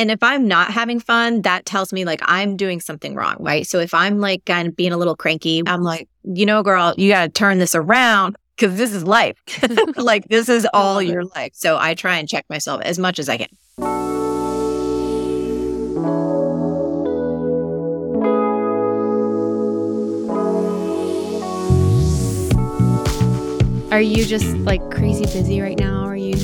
And if I'm not having fun, that tells me like I'm doing something wrong, right? So if I'm like kind of being a little cranky, I'm like, you know, girl, you got to turn this around because this is life. like this is all your life. So I try and check myself as much as I can. Are you just like crazy busy right now? Are you?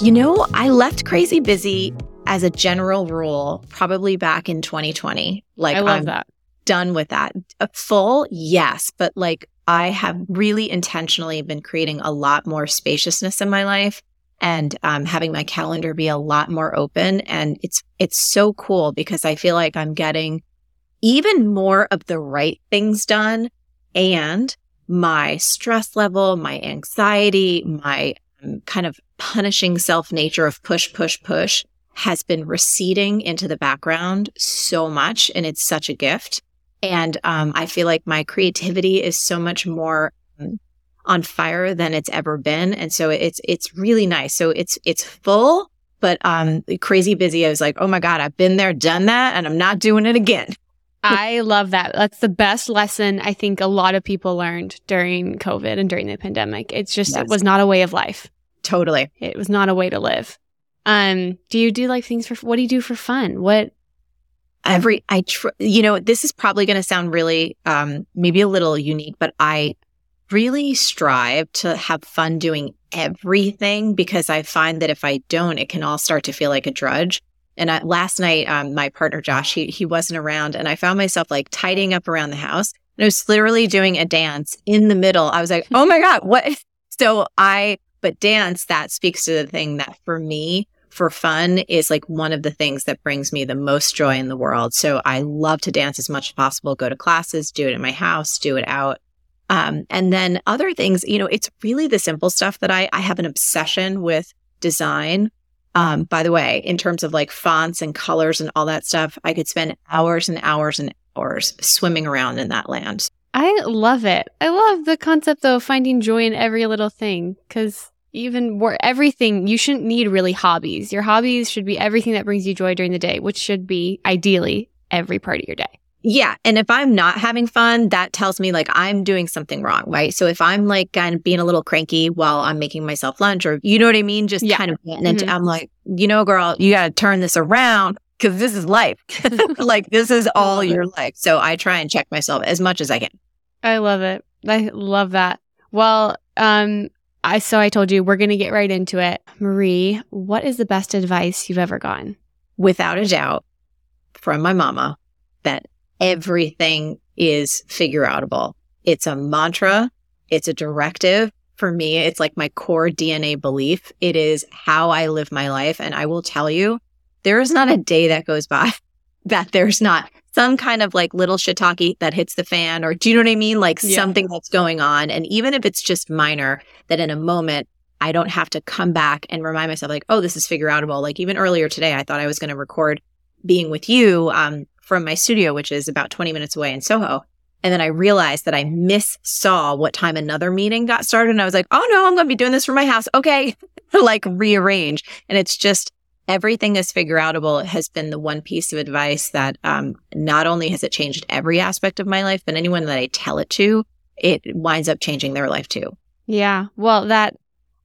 You know, I left crazy busy as a general rule probably back in 2020. Like I love I'm that. done with that. A full, yes, but like I have really intentionally been creating a lot more spaciousness in my life and um, having my calendar be a lot more open. And it's it's so cool because I feel like I'm getting even more of the right things done and my stress level, my anxiety, my um, kind of punishing self nature of push, push, push has been receding into the background so much. And it's such a gift. And um, I feel like my creativity is so much more um, on fire than it's ever been. And so it's, it's really nice. So it's, it's full, but um, crazy busy. I was like, oh my God, I've been there, done that, and I'm not doing it again. I love that. That's the best lesson I think a lot of people learned during COVID and during the pandemic. It's just, Yes. it was not a way of life. Totally. It was not a way to live. Um, do you do like things for, what do you do for fun? What, every i tr- you know this is probably going to sound really um maybe a little unique but i really strive to have fun doing everything because i find that if i don't it can all start to feel like a drudge. And I, last night um my partner josh he, he wasn't around and i found myself like tidying up around the house and i was literally doing a dance in the middle. I was like oh my god what? So i but dance that speaks to the thing that for me for fun is like one of the things that brings me the most joy in the world. So I love to dance as much as possible, go to classes, do it in my house, do it out. Um, and then other things, you know, it's really the simple stuff that I, I have an obsession with design. Um, by the way, in terms of like fonts and colors and all that stuff, I could spend hours and hours and hours swimming around in that land. I love it. I love the concept though of finding joy in every little thing because even more everything, you shouldn't need really hobbies. Your hobbies should be everything that brings you joy during the day, which should be ideally every part of your day. Yeah. And if I'm not having fun, that tells me like I'm doing something wrong, right? So if I'm like kind of being a little cranky while I'm making myself lunch or you know what I mean? Just Yeah. kind of getting into, Mhm. I'm like, you know, girl, you got to turn this around because this is life. like this is all your life. So I try and check myself as much as I can. I love it. I love that. Well, um, I so I told you we're gonna get right into it. Marie, what is the best advice you've ever gotten? Without a doubt from my mama that everything is figure outable. It's a mantra. It's a directive. For me, it's like my core DNA belief. It is how I live my life. And I will tell you, there is not a day that goes by that there's not some kind of like little shiitake that hits the fan, or do you know what I mean? Like Yeah. something that's going on. And even if it's just minor, that in a moment, I don't have to come back and remind myself, like, oh, this is figure outable. Like even earlier today, I thought I was going to record being with you um, from my studio, which is about 20 minutes away in Soho. And then I realized that I missaw what time another meeting got started. And I was like, oh no, I'm going to be doing this from my house. Okay. like rearrange. And it's just everything is figure outable has been the one piece of advice that um, not only has it changed every aspect of my life, but anyone that I tell it to, it winds up changing their life too. Yeah. Well, that,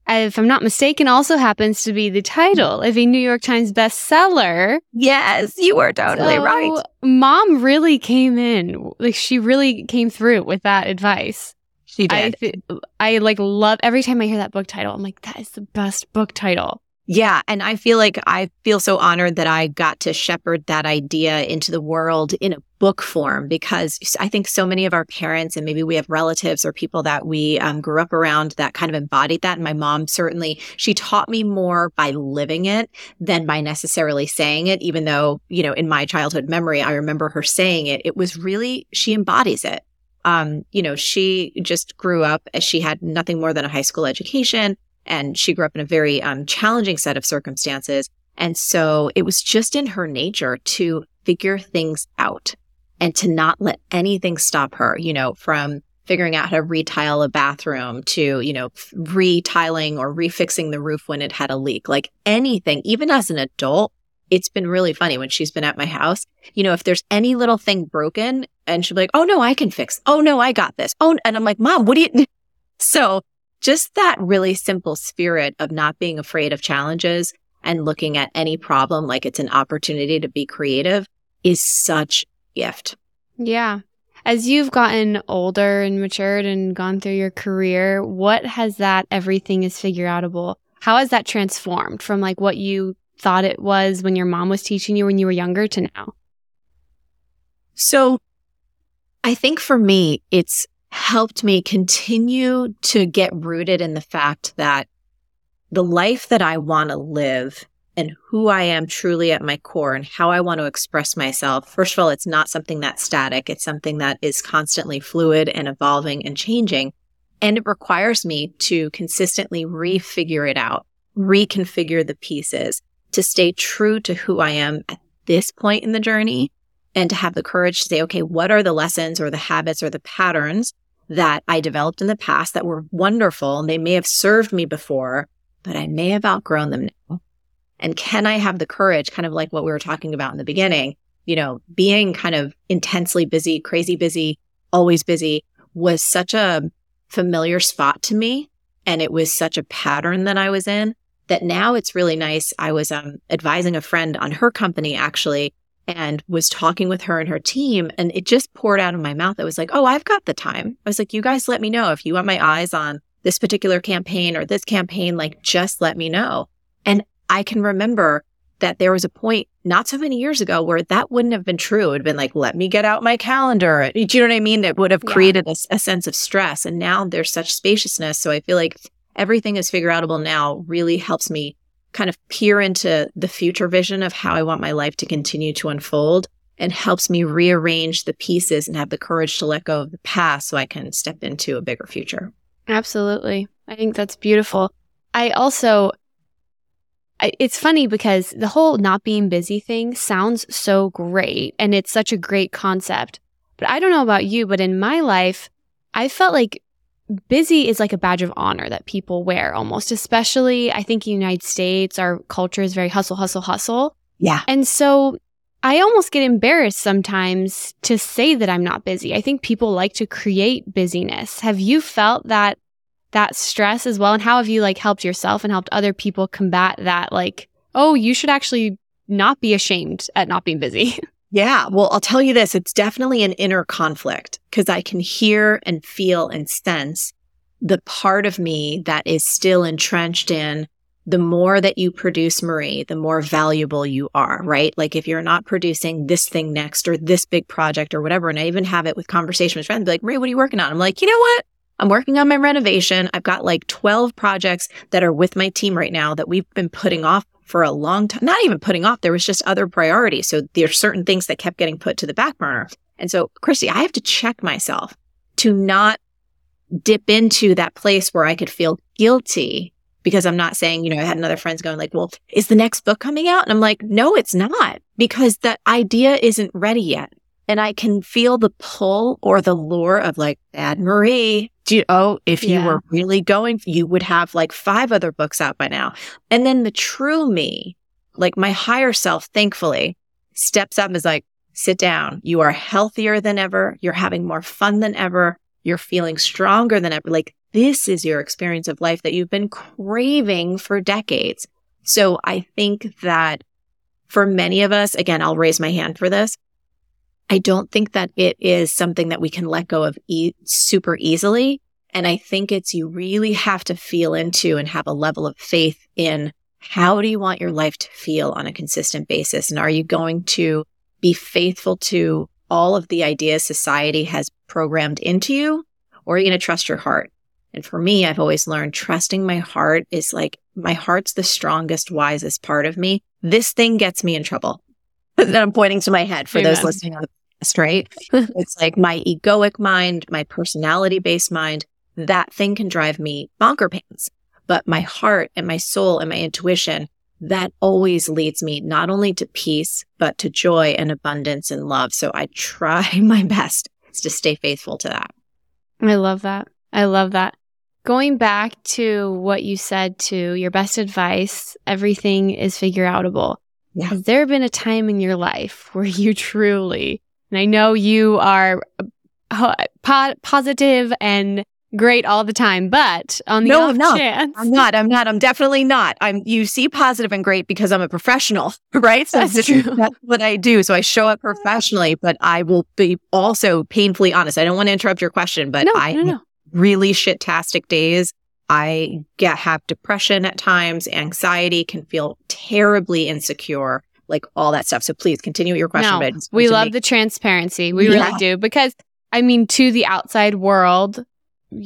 if I'm not mistaken, also happens to be the title of a New York Times bestseller. Yes, you were totally So, right. Mom really came in, like she really came through with that advice. She I, did. th- I like love every time I hear that book title. I'm like, that is the best book title. Yeah. And I feel like I feel so honored that I got to shepherd that idea into the world in a book form because I think so many of our parents and maybe we have relatives or people that we um, grew up around that kind of embodied that. And my mom certainly, she taught me more by living it than by necessarily saying it, even though, you know, in my childhood memory, I remember her saying it. It was really, she embodies it. Um, you know, she just grew up as she had nothing more than a high school education and she grew up in a very um, challenging set of circumstances. And so it was just in her nature to figure things out and to not let anything stop her, you know, from figuring out how to retile a bathroom to, you know, retiling or refixing the roof when it had a leak, like anything, even as an adult, it's been really funny when she's been at my house. You know, if there's any little thing broken and she'll be like, Oh no, I can fix. Oh no, I got this. Oh, and I'm like, mom, what do you? So just that really simple spirit of not being afraid of challenges and looking at any problem like it's an opportunity to be creative is such a gift. Yeah. As you've gotten older and matured and gone through your career, what has that everything is figure outable? How has that transformed from like what you thought it was when your mom was teaching you when you were younger to now? So I think for me, it's helped me continue to get rooted in the fact that the life that I want to live and who I am truly at my core and how I want to express myself. First of all, it's not something that's static. It's something that is constantly fluid and evolving and changing. And it requires me to consistently refigure it out, reconfigure the pieces to stay true to who I am at this point in the journey and to have the courage to say, okay, what are the lessons or the habits or the patterns that I developed in the past that were wonderful and they may have served me before, but I may have outgrown them now. And can I have the courage, kind of like what we were talking about in the beginning, you know, being kind of intensely busy, crazy busy, always busy was such a familiar spot to me. And it was such a pattern that I was in that now it's really nice. I was um, advising a friend on her company actually and was talking with her and her team. And it just poured out of my mouth. I was like, oh, I've got the time. I was like, you guys let me know if you want my eyes on this particular campaign or this campaign, like just let me know. And I can remember that there was a point not so many years ago where that wouldn't have been true. It would have been like, let me get out my calendar. Do you know what I mean? It would have created yeah. a, a, sense of stress. And now there's such spaciousness. So I feel like everything is figure outable now really helps me kind of peer into the future vision of how I want my life to continue to unfold and helps me rearrange the pieces and have the courage to let go of the past so I can step into a bigger future. Absolutely. I think that's beautiful. I also, it's funny because the whole not being busy thing sounds so great and it's such a great concept. But I don't know about you, but in my life, I felt like busy is like a badge of honor that people wear almost, especially I think United States, our culture is very hustle, hustle, hustle. Yeah. And so I almost get embarrassed sometimes to say that I'm not busy. I think people like to create busyness. Have you felt that that stress as well and how have you like helped yourself and helped other people combat that like oh, you should actually not be ashamed at not being busy? Yeah. Well, I'll tell you this. It's definitely an inner conflict because I can hear and feel and sense the part of me that is still entrenched in the more that you produce, Marie, the more valuable you are, right? Like if you're not producing this thing next or this big project or whatever. And I even have it with conversation with friends, like, Marie, what are you working on? I'm like, you know what? I'm working on my renovation. I've got like 12 projects that are with my team right now that we've been putting off for a long time, not even putting off. There was just other priorities. So there's certain things that kept getting put to the back burner. And so, Christie, I have to check myself to not dip into that place where I could feel guilty because I'm not saying, you know, I had another friends going like, well, is the next book coming out? And I'm like, no, it's not because the idea isn't ready yet. And I can feel the pull or the lure of like, Bad Marie, do you, oh, if you yeah. were really going, you would have like five other books out by now. And then the true me, like my higher self, thankfully steps up and is like, sit down. You are healthier than ever. You're having more fun than ever. You're feeling stronger than ever. Like this is your experience of life that you've been craving for decades. So I think that for many of us, again, I'll raise my hand for this. I don't think that it is something that we can let go of e- super easily. And I think it's you really have to feel into and have a level of faith in how do you want your life to feel on a consistent basis? And are you going to be faithful to all of the ideas society has programmed into you? Or are you going to trust your heart? And for me, I've always learned trusting my heart is like my heart's the strongest, wisest part of me. This thing gets me in trouble. that I'm pointing to my head for Amen. those listening on the right? it's like my egoic mind, my personality based mind, that thing can drive me bonker pants. But my heart and my soul and my intuition, that always leads me not only to peace, but to joy and abundance and love. So I try my best to stay faithful to that. I love that. I love that. Going back to what you said to your best advice, everything is figure outable. Yeah. Has there been a time in your life where you truly, and I know you are uh, po- positive and great all the time, but on the No, off I'm not. chance, I'm not. I'm not. I'm definitely not. I'm. You see positive and great because I'm a professional, right? So That's this- true. That's what I do. So I show up professionally, but I will be also painfully honest. I don't want to interrupt your question, but no, I no, no. really shit-tastic days. I get have depression at times, anxiety, can feel terribly insecure, like all that stuff. So please continue with your question. No, but we love make- the transparency. We Yeah. really do. Because, I mean, to the outside world,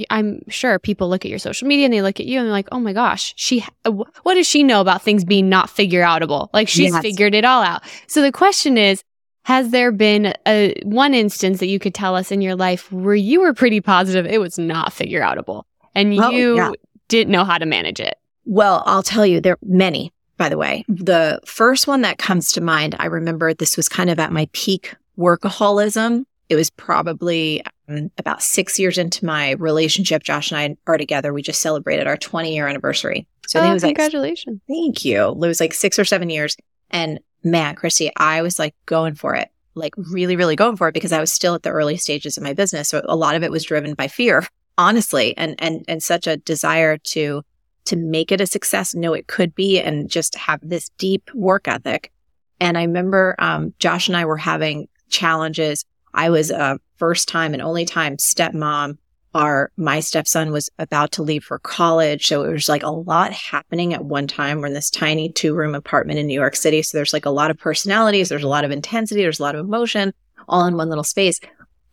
I'm sure people look at your social media and they look at you and they're like, oh my gosh, she, uh, what does she know about things being not figure outable? Like she's Yes. figured it all out. So the question is, has there been a one instance that you could tell us in your life where you were pretty positive it was not figure outable and Oh, you yeah. didn't know how to manage it? Well, I'll tell you, there are many, by the way. The first one that comes to mind, I remember this was kind of at my peak workaholism. It was probably um, about six years into my relationship. Josh and I are together. We just celebrated our 20 year anniversary. So oh, it was like, congratulations. thank you. It was like six or seven years. And man, Christie, I was like going for it, like really, really going for it because I was still at the early stages of my business. So a lot of it was driven by fear, honestly, and, and, and such a desire to to make it a success, know it could be, and just have this deep work ethic. And I remember um, Josh and I were having challenges. I was a first time and only time stepmom. Our my stepson was about to leave for college, so it was like a lot happening at one time. We're in this tiny two room apartment in New York City, so there's like a lot of personalities, there's a lot of intensity, there's a lot of emotion, all in one little space.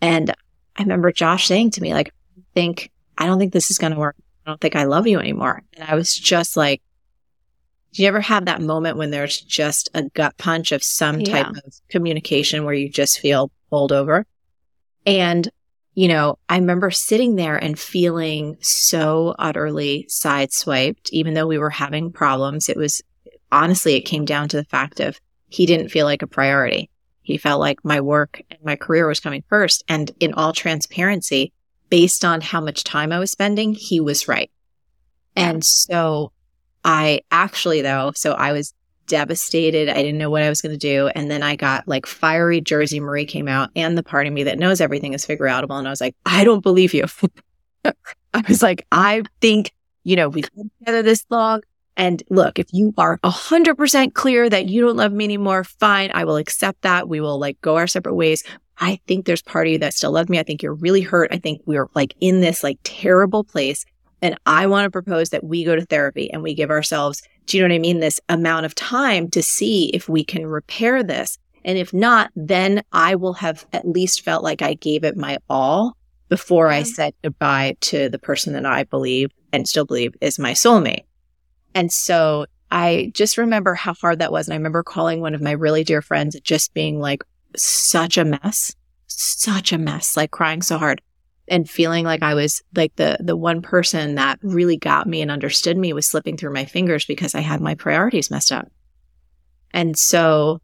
And I remember Josh saying to me, like, "I "Think I don't think this is going to work." Don't think I love you anymore. And I was just like, do you ever have that moment when there's just a gut punch of some type Yeah. of communication where you just feel bowled over? And, you know, I remember sitting there and feeling so utterly sideswiped, even though we were having problems. It was honestly, it came down to the fact of he didn't feel like a priority. He felt like my work and my career was coming first. And in all transparency, based on how much time I was spending, he was right. And so I actually, though, so I was devastated. I didn't know what I was going to do. And then I got like fiery Jersey Marie came out and the part of me that knows everything is figure outable. And I was like, I don't believe you. I was like, I think, you know, we've been together this long. And look, if you are 100% clear that you don't love me anymore, fine. I will accept that. We will like go our separate ways. I think there's part of you that still loves me. I think you're really hurt. I think we're like in this like terrible place. And I want to propose that we go to therapy and we give ourselves, do you know what I mean? This amount of time to see if we can repair this. And if not, then I will have at least felt like I gave it my all before I said goodbye to the person that I believe and still believe is my soulmate. And so I just remember how hard that was. And I remember calling one of my really dear friends, just being like, such a mess, such a mess, like crying so hard and feeling like I was like the, the one person that really got me and understood me was slipping through my fingers because I had my priorities messed up. And so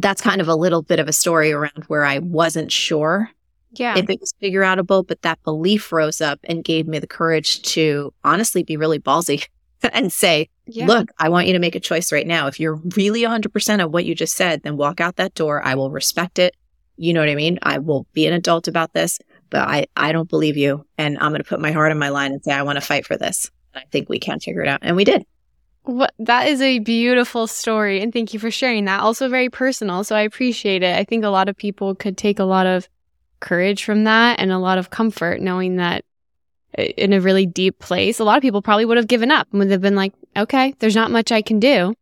that's kind of a little bit of a story around where I wasn't sure Yeah. if it was figure outable, but that belief rose up and gave me the courage to honestly be really ballsy and say, yeah. look, I want you to make a choice right now. If you're really 100% of what you just said, then walk out that door. I will respect it. You know what I mean? I will be an adult about this, but I, I don't believe you. And I'm going to put my heart on my line and say, I want to fight for this. I think we can figure it out. And we did. What that is a beautiful story, and thank you for sharing that. Also, very personal, so I appreciate it. I think a lot of people could take a lot of courage from that and a lot of comfort knowing that in a really deep place, a lot of people probably would have given up and would have been like, "Okay, there's not much I can do."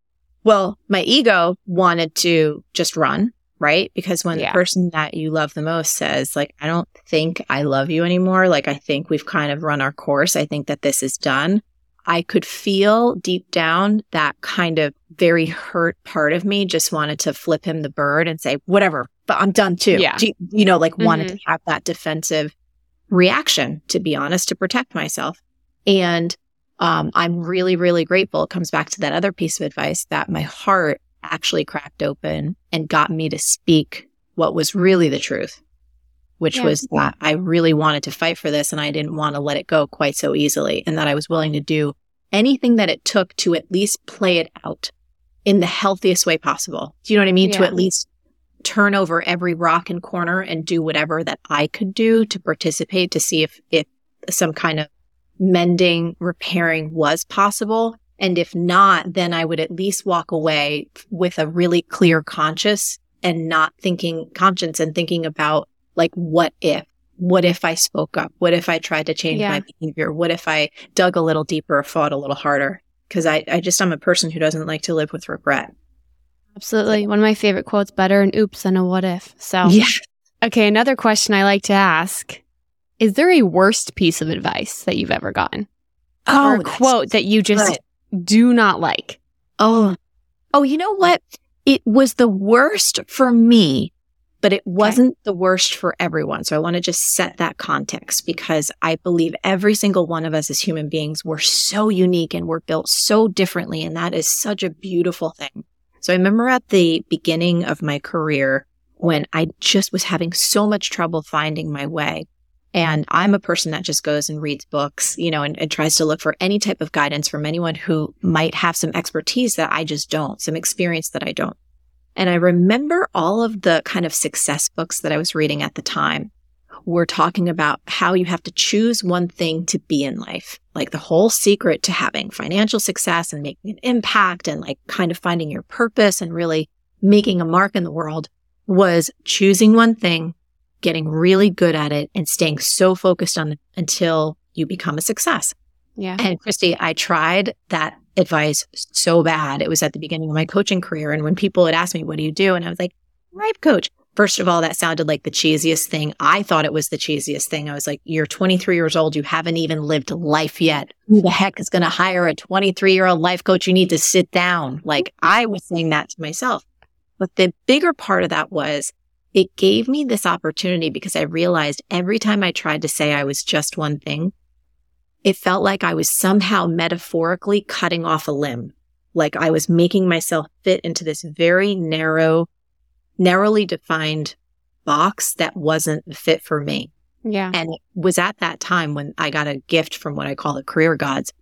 Well, my ego wanted to just run, right? Because when Yeah. the person that you love the most says, like, I don't think I love you anymore, like, I think we've kind of run our course, I think that this is done. I could feel deep down that kind of very hurt part of me just wanted to flip him the bird and say, whatever, but I'm done too. Yeah. Do you, you know, like wanted mm-hmm. to have that defensive reaction, to be honest, to protect myself. And um, I'm really, really grateful. It comes back to that other piece of advice that my heart actually cracked open and got me to speak what was really the truth, which Yeah. was that I really wanted to fight for this and I didn't want to let it go quite so easily, and that I was willing to do anything that it took to at least play it out. in the healthiest way possible. Do you know what I mean? Yeah. To at least turn over every rock and corner and do whatever that I could do to participate to see if, if some kind of mending, repairing was possible. And if not, then I would at least walk away with a really clear conscience and not thinking conscience and thinking about like, what if? What if I spoke up? What if I tried to change Yeah. my behavior? What if I dug a little deeper or fought a little harder? Because I, I just, I'm a person who doesn't like to live with regret. Absolutely. One of my favorite quotes better an oops than a what if. So, Yeah. okay, another question I like to ask Is there a worst piece of advice that you've ever gotten? Oh, or a quote that you just do not like? Oh, oh, you know what? It was the worst for me, but it wasn't the worst for everyone. So I want to just set that context because I believe every single one of us as human beings, we're so unique and we're built so differently. And that is such a beautiful thing. So I remember at the beginning of my career when I just was having so much trouble finding my way. And I'm a person that just goes and reads books, you know, and, and tries to look for any type of guidance from anyone who might have some expertise that I just don't, some experience that I don't. And I remember all of the kind of success books that I was reading at the time were talking about how you have to choose one thing to be in life. Like the whole secret to having financial success and making an impact and like kind of finding your purpose and really making a mark in the world was choosing one thing, getting really good at it and staying so focused on it until you become a success. Yeah. And Christie, I tried that advice so bad. It was at the beginning of my coaching career. And when people would ask me, what do you do? And I was like, life coach. First of all, that sounded like the cheesiest thing. I thought it was the cheesiest thing. I was like, you're 23 years old. You haven't even lived life yet. Who the heck is going to hire a 23 year old life coach? You need to sit down. Like I was saying that to myself. But the bigger part of that was it gave me this opportunity because I realized every time I tried to say I was just one thing, it felt like I was somehow metaphorically cutting off a limb. Like I was making myself fit into this very narrow, narrowly defined box that wasn't fit for me. Yeah. And it was at that time when I got a gift from what I call the career gods,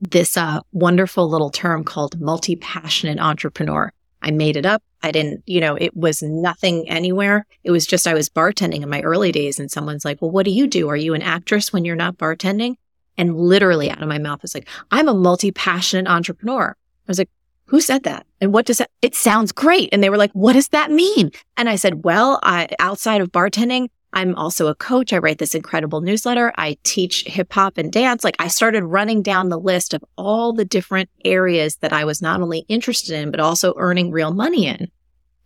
this uh, wonderful little term called multi passionate entrepreneur. I made it up. I didn't, you know, it was nothing anywhere. It was just I was bartending in my early days, and someone's like, Well, what do you do? Are you an actress when you're not bartending? And literally out of my mouth was like, I'm a multi passionate entrepreneur. I was like, Who said that? And what does that? It sounds great. And they were like, What does that mean? And I said, Well, I, outside of bartending, I'm also a coach. I write this incredible newsletter. I teach hip hop and dance. Like I started running down the list of all the different areas that I was not only interested in, but also earning real money in.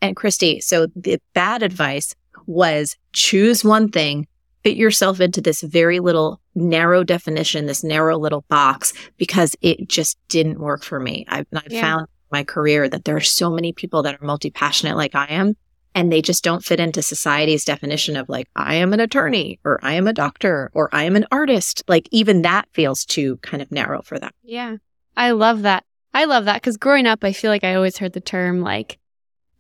And Christie, so the bad advice was choose one thing, fit yourself into this very little narrow definition, this narrow little box, because it just didn't work for me. I've, I've Yeah. found my career that there are so many people that are multi passionate like I am and they just don't fit into society's definition of like I am an attorney or I am a doctor or I am an artist. Like even that feels too kind of narrow for them. Yeah. I love that. I love that because growing up, I feel like I always heard the term like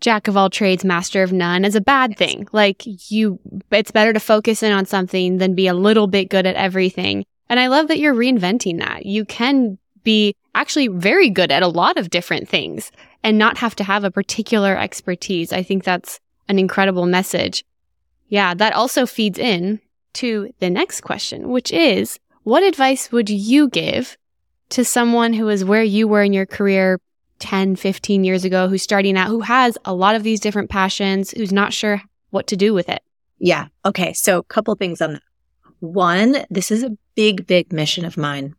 jack of all trades, master of none is a bad thing. Like you, it's better to focus in on something than be a little bit good at everything. And I love that you're reinventing that. You can be actually very good at a lot of different things and not have to have a particular expertise. I think that's an incredible message. Yeah, that also feeds in to the next question, which is what advice would you give to someone who is where you were in your career 10, 15 years ago, who's starting out, who has a lot of these different passions, who's not sure what to do with it? Yeah. Okay. So a couple things on that. One, this is a big, big mission of mine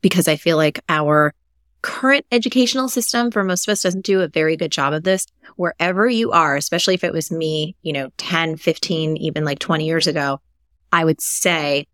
because I feel like our current educational system for most of us doesn't do a very good job of this. Wherever you are, especially if it was me, you know, 10, 15, even like 20 years ago, I would say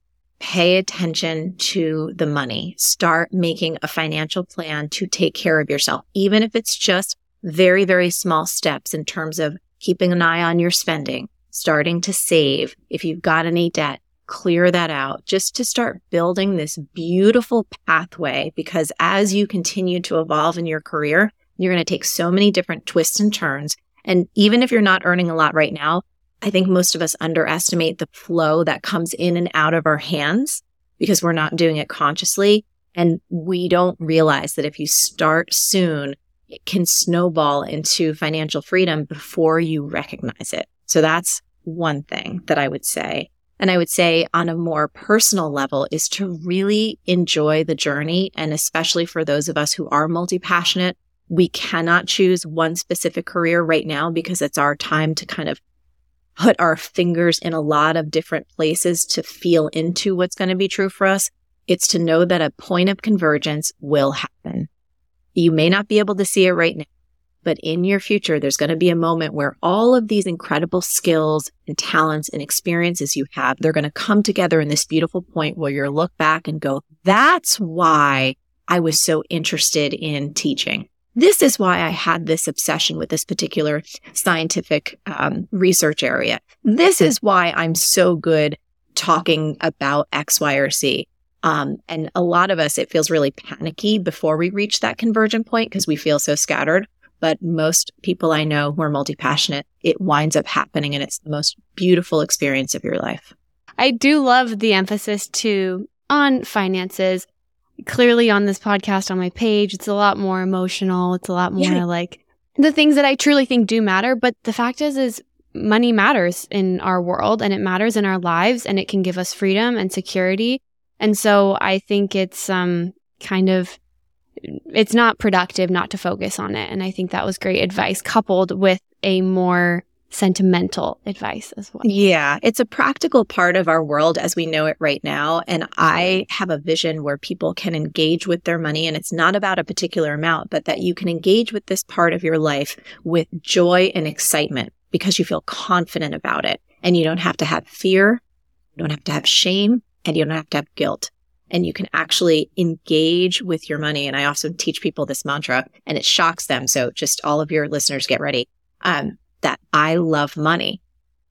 pay attention to the money. Start making a financial plan to take care of yourself, even if it's just very, very small steps in terms of keeping an eye on your spending, starting to save. If you've got any debt, clear that out just to start building this beautiful pathway. Because as you continue to evolve in your career, you're going to take so many different twists and turns. And even if you're not earning a lot right now, I think most of us underestimate the flow that comes in and out of our hands because we're not doing it consciously. And we don't realize that if you start soon it can snowball into financial freedom before you recognize it. So that's one thing that I would say. And I would say on a more personal level is to really enjoy the journey. And especially for those of us who are multi passionate, we cannot choose one specific career right now because it's our time to kind of put our fingers in a lot of different places to feel into what's going to be true for us. It's to know that a point of convergence will happen. You may not be able to see it right now, but in your future, there's going to be a moment where all of these incredible skills and talents and experiences you have, they're going to come together in this beautiful point where you'll look back and go, that's why I was so interested in teaching. This is why I had this obsession with this particular scientific um, research area. This is why I'm so good talking about X, Y, or Z. Um, and a lot of us, it feels really panicky before we reach that convergent point because we feel so scattered. But most people I know who are multi passionate, it winds up happening and it's the most beautiful experience of your life. I do love the emphasis too on finances clearly on this podcast on my page, it's a lot more emotional. It's a lot more yeah. like the things that I truly think do matter. But the fact is, is money matters in our world and it matters in our lives and it can give us freedom and security. And so I think it's, um, kind of, it's not productive not to focus on it. And I think that was great advice coupled with a more sentimental advice as well. Yeah, it's a practical part of our world as we know it right now. And I have a vision where people can engage with their money. And it's not about a particular amount, but that you can engage with this part of your life with joy and excitement because you feel confident about it. And you don't have to have fear, you don't have to have shame, and you don't have to have guilt. And you can actually engage with your money. And I also teach people this mantra and it shocks them. So just all of your listeners get ready. Um, that I love money.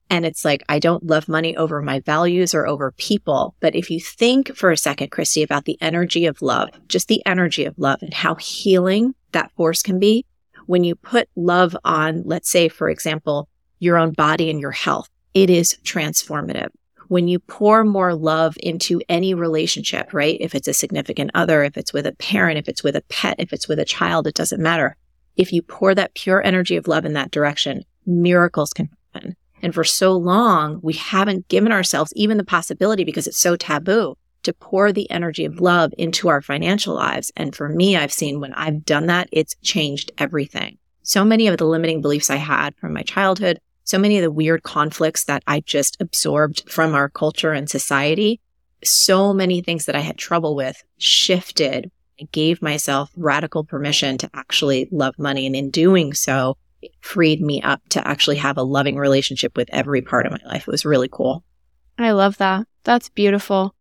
And it's like, I don't love money over my values or over people. But if you think for a second, Christie, about the energy of love, just the energy of love and how healing that force can be when you put love on, let's say, for example, your own body and your health, it is transformative. When you pour more love into any relationship, right? If it's a significant other, if it's with a parent, if it's with a pet, if it's with a child, it doesn't matter. If you pour that pure energy of love in that direction, miracles can happen. And for so long, we haven't given ourselves even the possibility because it's so taboo to pour the energy of love into our financial lives. And for me, I've seen when I've done that, it's changed everything. So many of the limiting beliefs I had from my childhood, so many of the weird conflicts that I just absorbed from our culture and society, so many things that I had trouble with shifted. I gave myself radical permission to actually love money. And in doing so, freed me up to actually have a loving relationship with every part of my life. It was really cool. I love that. That's beautiful.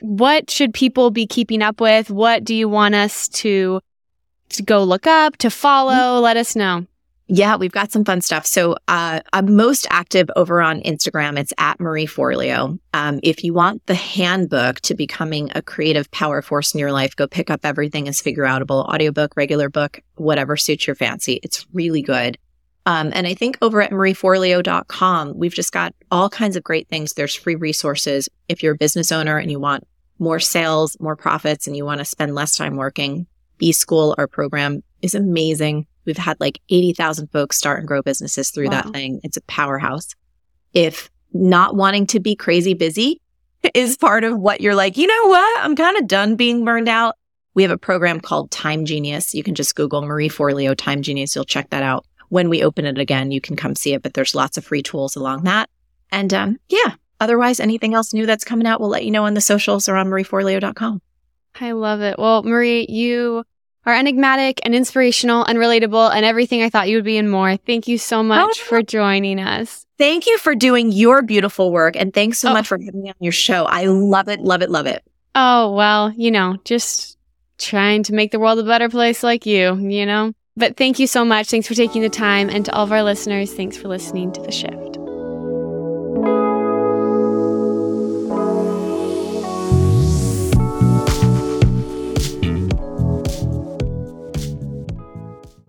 What should people be keeping up with? What do you want us to to go look up, to follow? Mm-hmm. Let us know. Yeah, we've got some fun stuff. So uh, I'm most active over on Instagram. It's at Marie Forleo. Um, if you want the handbook to becoming a creative power force in your life, go pick up everything is figure outable, audiobook, regular book, whatever suits your fancy. It's really good. Um, and I think over at marieforleo.com, we've just got all kinds of great things. There's free resources. If you're a business owner and you want more sales, more profits, and you want to spend less time working, B School, our program is amazing. We've had like 80,000 folks start and grow businesses through wow. that thing. It's a powerhouse. If not wanting to be crazy busy is part of what you're like, you know what? I'm kind of done being burned out. We have a program called Time Genius. You can just Google Marie Forleo Time Genius. You'll check that out. When we open it again, you can come see it, but there's lots of free tools along that. And um, yeah, otherwise, anything else new that's coming out, we'll let you know on the socials or on marieforleo.com. I love it. Well, Marie, you are enigmatic and inspirational and relatable and everything I thought you would be and more. Thank you so oh, much oh, for joining us. Thank you for doing your beautiful work. And thanks so oh. much for having me on your show. I love it, love it, love it. Oh, well, you know, just trying to make the world a better place like you, you know? But thank you so much. Thanks for taking the time. And to all of our listeners, thanks for listening to The Shift.